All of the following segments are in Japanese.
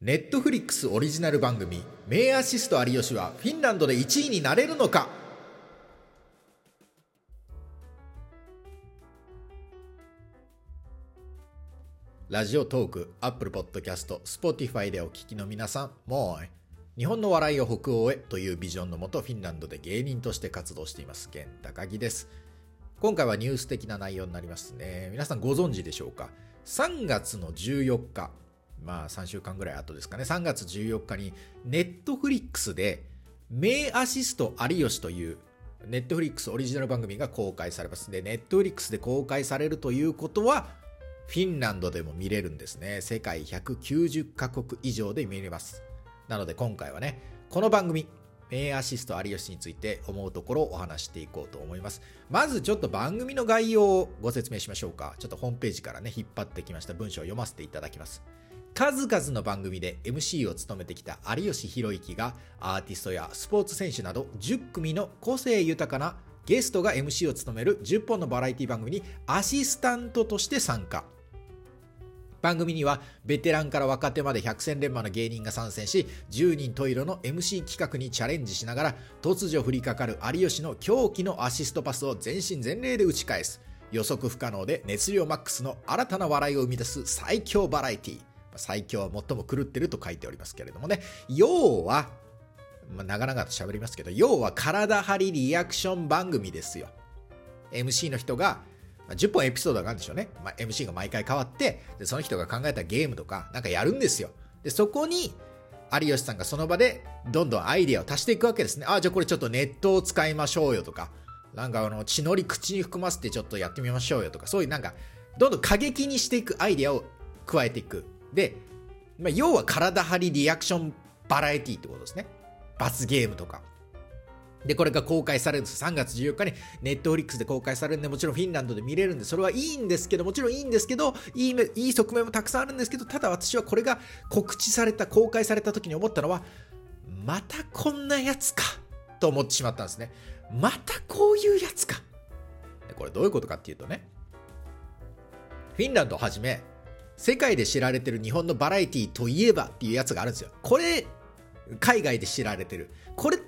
ネットフリックスオリジナル番組「名アシスト有吉」はフィンランドで1位になれるのか？ラジオトーク、アップルポッドキャスト、スポティファイでお聞きの皆さん、もう日本の笑いを北欧へというビジョンのもとフィンランドで芸人として活動しています源高木です。今回はニュース的な内容になりますね。皆さんご存知でしょうか？3月の14日。まあ3週間ぐらい後ですかね3月14日にネットフリックスで名アシスト有吉というネットフリックスオリジナル番組が公開されますでネットフリックスで公開されるということはフィンランドでも見れるんですね。世界190カ国以上で見れます。なので今回はね、この番組、名アシスト有吉について思うところをお話していこうと思います。まずちょっと番組の概要をご説明しましょうか。ちょっとホームページからね、引っ張ってきました文章を読ませていただきます。数々の番組で MC を務めてきた有吉弘行がアーティストやスポーツ選手など10組の個性豊かなゲストが MC を務める10本のバラエティ番組にアシスタントとして参加。番組にはベテランから若手まで百戦錬磨の芸人が参戦し10人十色の MC 企画にチャレンジしながら突如降りかかる有吉の狂気のアシストパスを全身全霊で打ち返す予測不可能で熱量マックスの新たな笑いを生み出す最強バラエティ最強は最も狂ってると書いておりますけれどもね要は、まあ、長々と喋りますけど要は体張りリアクション番組ですよ MC の人がまあ、10本エピソードがあるんでしょうね。まあ、MC が毎回変わって、で、その人が考えたゲームとか、なんかやるんですよ。で、そこに、有吉さんがその場で、どんどんアイディアを足していくわけですね。あ、じゃあこれちょっとネットを使いましょうよとか、なんかあの、血のり口に含ませてちょっとやってみましょうよとか、そういうなんか、どんどん過激にしていくアイディアを加えていく。で、まあ、要は体張りリアクションバラエティってことですね。罰ゲームとか。で、これが公開されるんです。3月14日にネットフリックスで公開されるんで、もちろんフィンランドで見れるんで、それはいいんですけど、もちろんいいんですけど、いいいい側面もたくさんあるんですけど、ただ私はこれが告知された、公開された時に思ったのは、またこんなやつか、と思ってしまったんですね。またこういうやつか。これどういうことかっていうとね、フィンランドをはじめ、世界で知られてる日本のバラエティといえばっていうやつがあるんですよ。これ、海外で知られてる。これ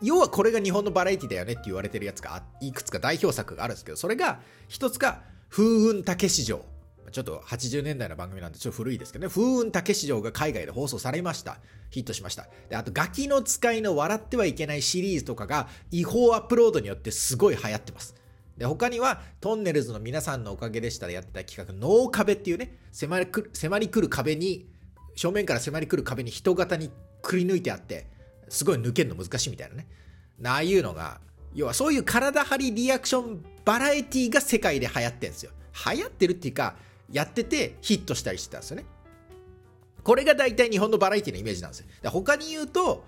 要はこれが日本のバラエティだよねって言われてるやつがいくつか代表作があるんですけど、それが一つが風雲竹市場。ちょっと80年代の番組なんでちょっと古いですけどね、風雲竹市場が海外で放送されました。ヒットしました。で、あと、ガキの使いの笑ってはいけないシリーズとかが違法アップロードによってすごい流行ってます。で、他には、トンネルズの皆さんのおかげでしたでやってた企画、ノー壁っていうね、迫りく迫り来る壁に、正面から迫り来る壁に人型にくり抜いてあって、すごい抜けるの難しいみたいなね。ああいうのが、要はそういう体張りリアクションバラエティが世界で流行ってるんですよ。流行ってるっていうか、やっててヒットしたりしてたんですよね。これが大体日本のバラエティのイメージなんですよ。他に言うと、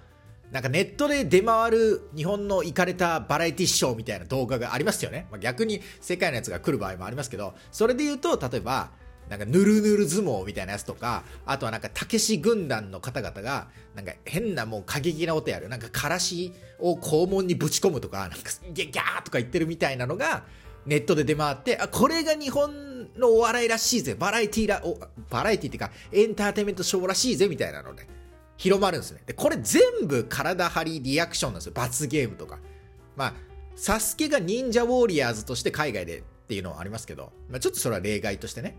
なんかネットで出回る日本の行かれたバラエティショーみたいな動画がありますよね。まあ、逆に世界のやつが来る場合もありますけど、それで言うと、例えば、なんかぬるぬる相撲みたいなやつとか、あとはなんかたけし軍団の方々が、なんか変なもう過激な音やる、なんかからしを肛門にぶち込むとか、なんかギャギャーとか言ってるみたいなのが、ネットで出回って、あ、これが日本のお笑いらしいぜ、バラエティら、おバラエティっていうか、エンターテイメントショーらしいぜ、みたいなので、広まるんですね。で、これ全部体張りリアクションなんですよ。罰ゲームとか。まあ、サスケが忍者ウォーリアーズとして海外でっていうのはありますけど、まあ、ちょっとそれは例外としてね。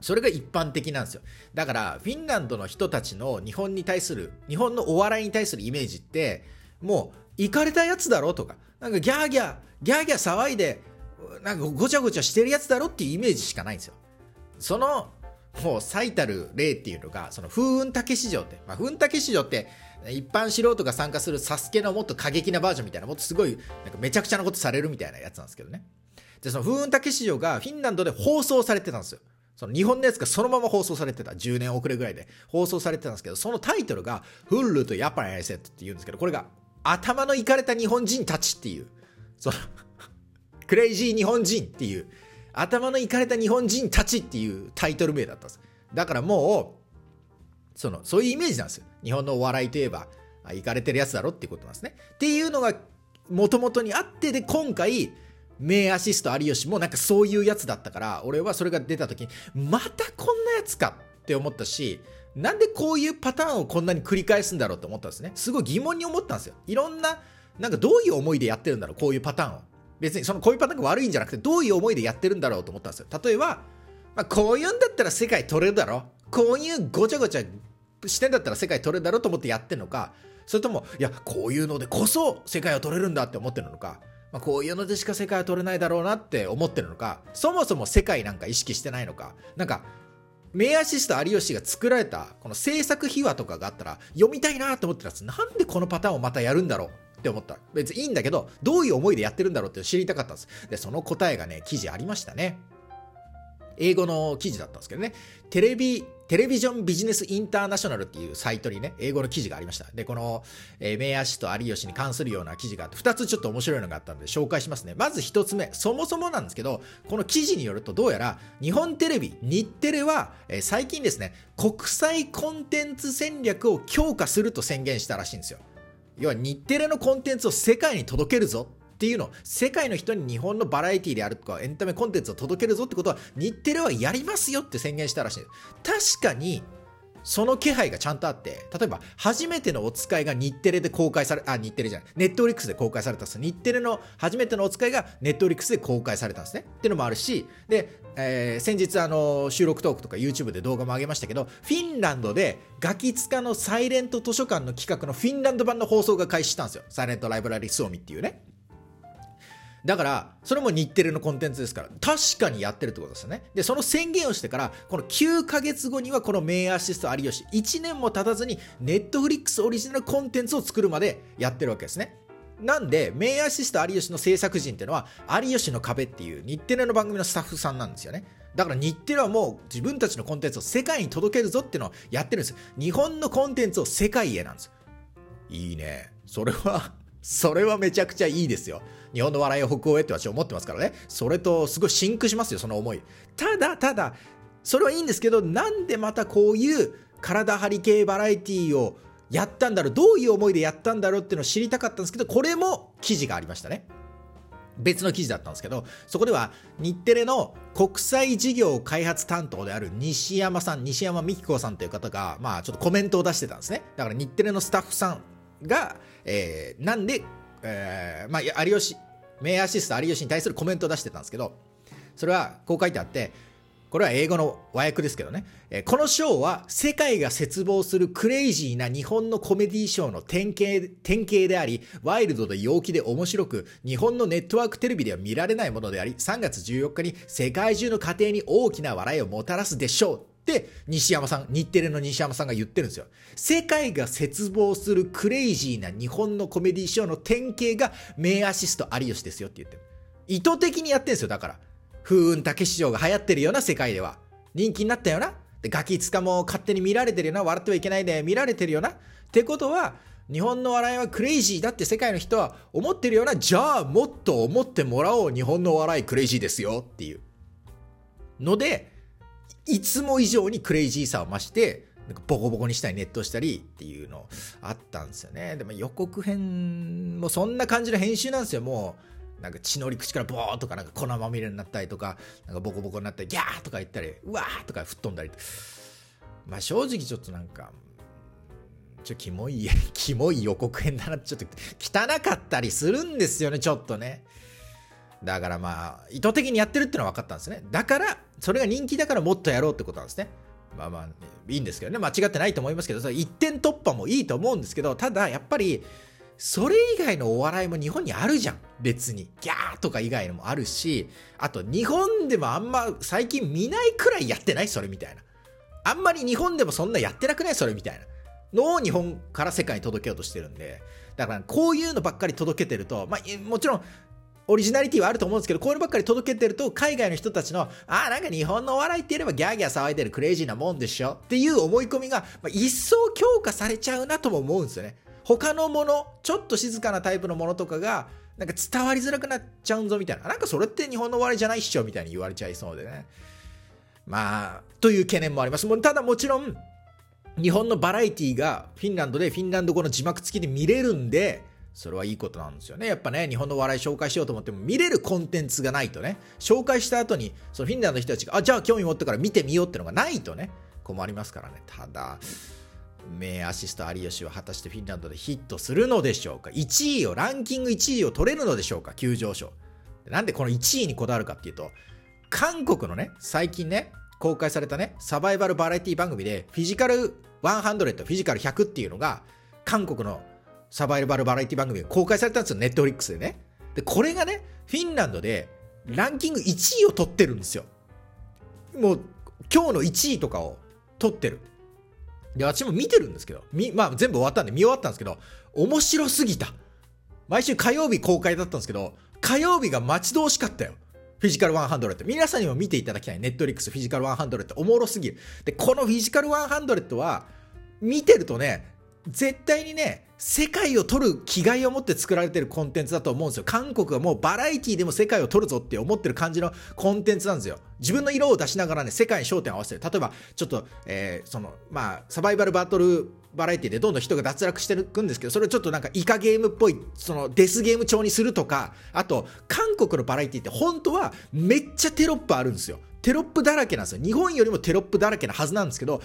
それが一般的なんですよ。だから、フィンランドの人たちの日本に対する、日本のお笑いに対するイメージって、もう、行かれたやつだろとか、なんかギャーギャー、ギャーギャー騒いで、なんかごちゃごちゃしてるやつだろっていうイメージしかないんですよ。その、もう最たる例っていうのが、その風雲竹市場って、まあ、風雲竹市場って、一般素人が参加するサスケのもっと過激なバージョンみたいな、もっとすごい、なんかめちゃくちゃなことされるみたいなやつなんですけどね。で、その風雲竹市場がフィンランドで放送されてたんですよ。その日本のやつがそのまま放送されてた。10年遅れぐらいで放送されてたんですけど、そのタイトルが、フッルとヤパンエセットって言うんですけど、これが、頭のいかれた日本人たちっていう、そのクレイジー日本人っていう、頭のいかれた日本人たちっていうタイトル名だったんです。だからもう、その、そういうイメージなんですよ。日本のお笑いといえば、いかれてるやつだろっていうことなんですね。っていうのが、もともとにあってで、今回、名アシスト有吉もなんかそういうやつだったから、俺はそれが出た時に、またこんなやつかって思ったし、なんでこういうパターンをこんなに繰り返すんだろうと思ったんですね。すごい疑問に思ったんですよ。いろんな、なんかどういう思いでやってるんだろう、こういうパターンを。別にそのこういうパターンが悪いんじゃなくて、どういう思いでやってるんだろうと思ったんですよ。例えば、まあ、こういうんだったら世界取れるだろう。こういうごちゃごちゃしてんだったら世界取れるだろうと思ってやってるのか、それとも、いや、こういうのでこそ世界を取れるんだって思ってるのか、まあ、こういうのでしか世界は取れないだろうなって思ってるのか、そもそも世界なんか意識してないのか、なんか、名アシスト有吉が作られたこの制作秘話とかがあったら読みたいなと思ってたんです。なんでこのパターンをまたやるんだろう。って思った別にいいんだけどどういう思いでやってるんだろうって知りたかったんですでその答えがね記事ありましたね英語の記事だったんですけどねテレビテレビジョンビジネスインターナショナルっていうサイトにね、英語の記事がありました。で、この、えー、名足と有吉に関するような記事があって、2つちょっと面白いのがあったので紹介しますね。まず1つ目、そもそもなんですけど、この記事によるとどうやら、日本テレビ、日テレは、えー、最近ですね、国際コンテンツ戦略を強化すると宣言したらしいんですよ。要は日テレのコンテンツを世界に届けるぞっていうの世界の人に日本のバラエティであるとかエンタメコンテンツを届けるぞってことは日テレはやりますよって宣言したらしい。確かにその気配がちゃんとあって、例えば、初めてのお使いが日テレで公開され、あ、日テレじゃない、ネットフリックスで公開されたんです。日テレの初めてのお使いがネットフリックスで公開されたんですね。っていうのもあるし、で、えー、先日あの収録トークとか YouTube で動画も上げましたけど、フィンランドでガキツカのサイレント図書館の企画のフィンランド版の放送が開始したんですよ。サイレントライブラリースオミっていうね。だから、それも日テレのコンテンツですから、確かにやってるってことですよね。で、その宣言をしてから、この9ヶ月後にはこのメインアシスト有吉、1年も経たずに、ネットフリックスオリジナルコンテンツを作るまでやってるわけですね。なんで、メインアシスト有吉の制作陣っていうのは、有吉の壁っていう日テレの番組のスタッフさんなんですよね。だから日テレはもう自分たちのコンテンツを世界に届けるぞっていうのをやってるんですよ。日本のコンテンツを世界へなんですよ。いいね。それはそれはめちゃくちゃいいですよ。日本の笑いを北欧へって私は思ってますからね。それとすごいシンクしますよ、その思い。ただ、ただ、それはいいんですけど、なんでまたこういう体張り系バラエティーをやったんだろう、どういう思いでやったんだろうっていうのを知りたかったんですけど、これも記事がありましたね。別の記事だったんですけど、そこでは日テレの国際事業開発担当である西山さん、西山美紀子さんという方が、まあちょっとコメントを出してたんですね。だから日テレのスタッフさんが、えー、なんで、えー、まあ、有吉、名アシスト有吉に対するコメントを出してたんですけど、それはこう書いてあって、これは英語の和訳ですけどね、えー、このショーは世界が絶望するクレイジーな日本のコメディーショーの典型典型であり、ワイルドで陽気で面白く、日本のネットワークテレビでは見られないものであり、3月14日に世界中の家庭に大きな笑いをもたらすでしょう。って西山さん、日テレの西山さんが言ってるんですよ。世界が絶望するクレイジーな日本のコメディショーの典型が名アシスト有吉ですよって言ってる。意図的にやってるんですよ、だから。風雲竹市場が流行ってるような世界では。人気になったよな。で、ガキツカも勝手に見られてるよな。笑ってはいけないで見られてるよな。ってことは、日本の笑いはクレイジーだって世界の人は思ってるような。じゃあもっと思ってもらおう。日本の笑いクレイジーですよっていう。ので、いつも以上にクレイジーさを増して、なんかボコボコにしたりネットしたりっていうのあったんですよね。でも予告編もそんな感じの編集なんですよ。もうなんか血のり口からボーとかなんか粉まみれになったりとか、なんかボコボコになったり、ギャーとか言ったり、うわーとか吹っ飛んだり。まあ正直ちょっとなんか、ちょ、キモい、キモい予告編だなちょっと汚かったりするんですよね、ちょっとね。だからまあ、意図的にやってるってのは分かったんですね。だから、それが人気だからもっとやろうってことなんですね。まあまあ、いいんですけどね。間違ってないと思いますけど、それ一点突破もいいと思うんですけど、ただやっぱり、それ以外のお笑いも日本にあるじゃん。別に。ギャーとか以外のもあるし、あと日本でもあんま最近見ないくらいやってない？それみたいな。あんまり日本でもそんなやってなくない？それみたいな。のを日本から世界に届けようとしてるんで。だからこういうのばっかり届けてると、まあもちろんオリジナリティはあると思うんですけど、こういうのばっかり届けてると、海外の人たちの、ああ、なんか日本のお笑いって言えばギャーギャー騒いでるクレイジーなもんでしょっていう思い込みが、まあ、一層強化されちゃうなとも思うんですよね。他のもの、ちょっと静かなタイプのものとかが、なんか伝わりづらくなっちゃうんぞみたいな。なんかそれって日本のお笑いじゃないっしょみたいに言われちゃいそうでね。まあ、という懸念もあります。もうただもちろん、日本のバラエティがフィンランドでフィンランド語の字幕付きで見れるんで、それはいいことなんですよね。やっぱね、日本の笑い紹介しようと思っても見れるコンテンツがないとね、紹介した後に、そのフィンランドの人たちが、あ、じゃあ興味持ってから見てみようってのがないとね、困りますからね。ただ、名アシスト有吉は果たしてフィンランドでヒットするのでしょうか ?1 位を、ランキング1位を取れるのでしょうか？急上昇。なんでこの1位にこだわるかっていうと、韓国のね、最近ね、公開されたね、サバイバルバラエティ番組で、フィジカル100、フィジカル100っていうのが、韓国のサバイバルバラエティ番組が公開されたんですよ、ネットフリックスでね。で、これがね、フィンランドでランキング1位を取ってるんですよ。もう、今日の1位とかを取ってる。で、私も見てるんですけど、み、まあ全部終わったんで見終わったんですけど、面白すぎた。毎週火曜日公開だったんですけど、火曜日が待ち遠しかったよ。フィジカル100。皆さんにも見ていただきたい。ネットリックスフィジカル100。おもろすぎる。で、このフィジカル100は、見てるとね、絶対にね、世界を取る気概を持って作られてるコンテンツだと思うんですよ。韓国はもうバラエティでも世界を取るぞって思ってる感じのコンテンツなんですよ。自分の色を出しながらね、世界に焦点を合わせてる。例えば、ちょっと、えー、その、まあ、サバイバルバトルバラエティでどんどん人が脱落していくんですけど、それをちょっとなんかイカゲームっぽい、そのデスゲーム調にするとか、あと、韓国のバラエティって本当はめっちゃテロップあるんですよ。テロップだらけなんですよ。日本よりもテロップだらけなはずなんですけど、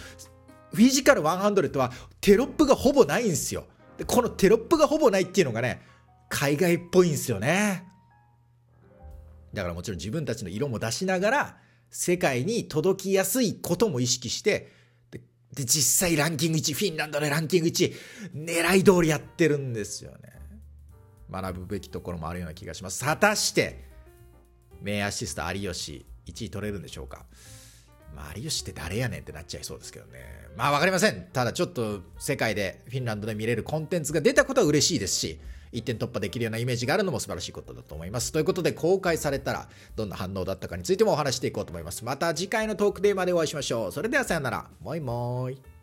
フィジカル100はテロップがほぼないんですよ。でこのテロップがほぼないっていうのがね、海外っぽいんですよね。だからもちろん自分たちの色も出しながら、世界に届きやすいことも意識して、で、で実際ランキング1、フィンランドでランキング1、狙い通りやってるんですよね。学ぶべきところもあるような気がします。果たして、名アシスト有吉1位取れるんでしょうか？有吉って誰やねんってなっちゃいそうですけどね。まあ、わかりません。ただちょっと世界でフィンランドで見れるコンテンツが出たことは嬉しいですし、一点突破できるようなイメージがあるのも素晴らしいことだと思います。ということで、公開されたらどんな反応だったかについてもお話していこうと思います。また次回のトークテーマでお会いしましょう。それではさよなら。もいもーい。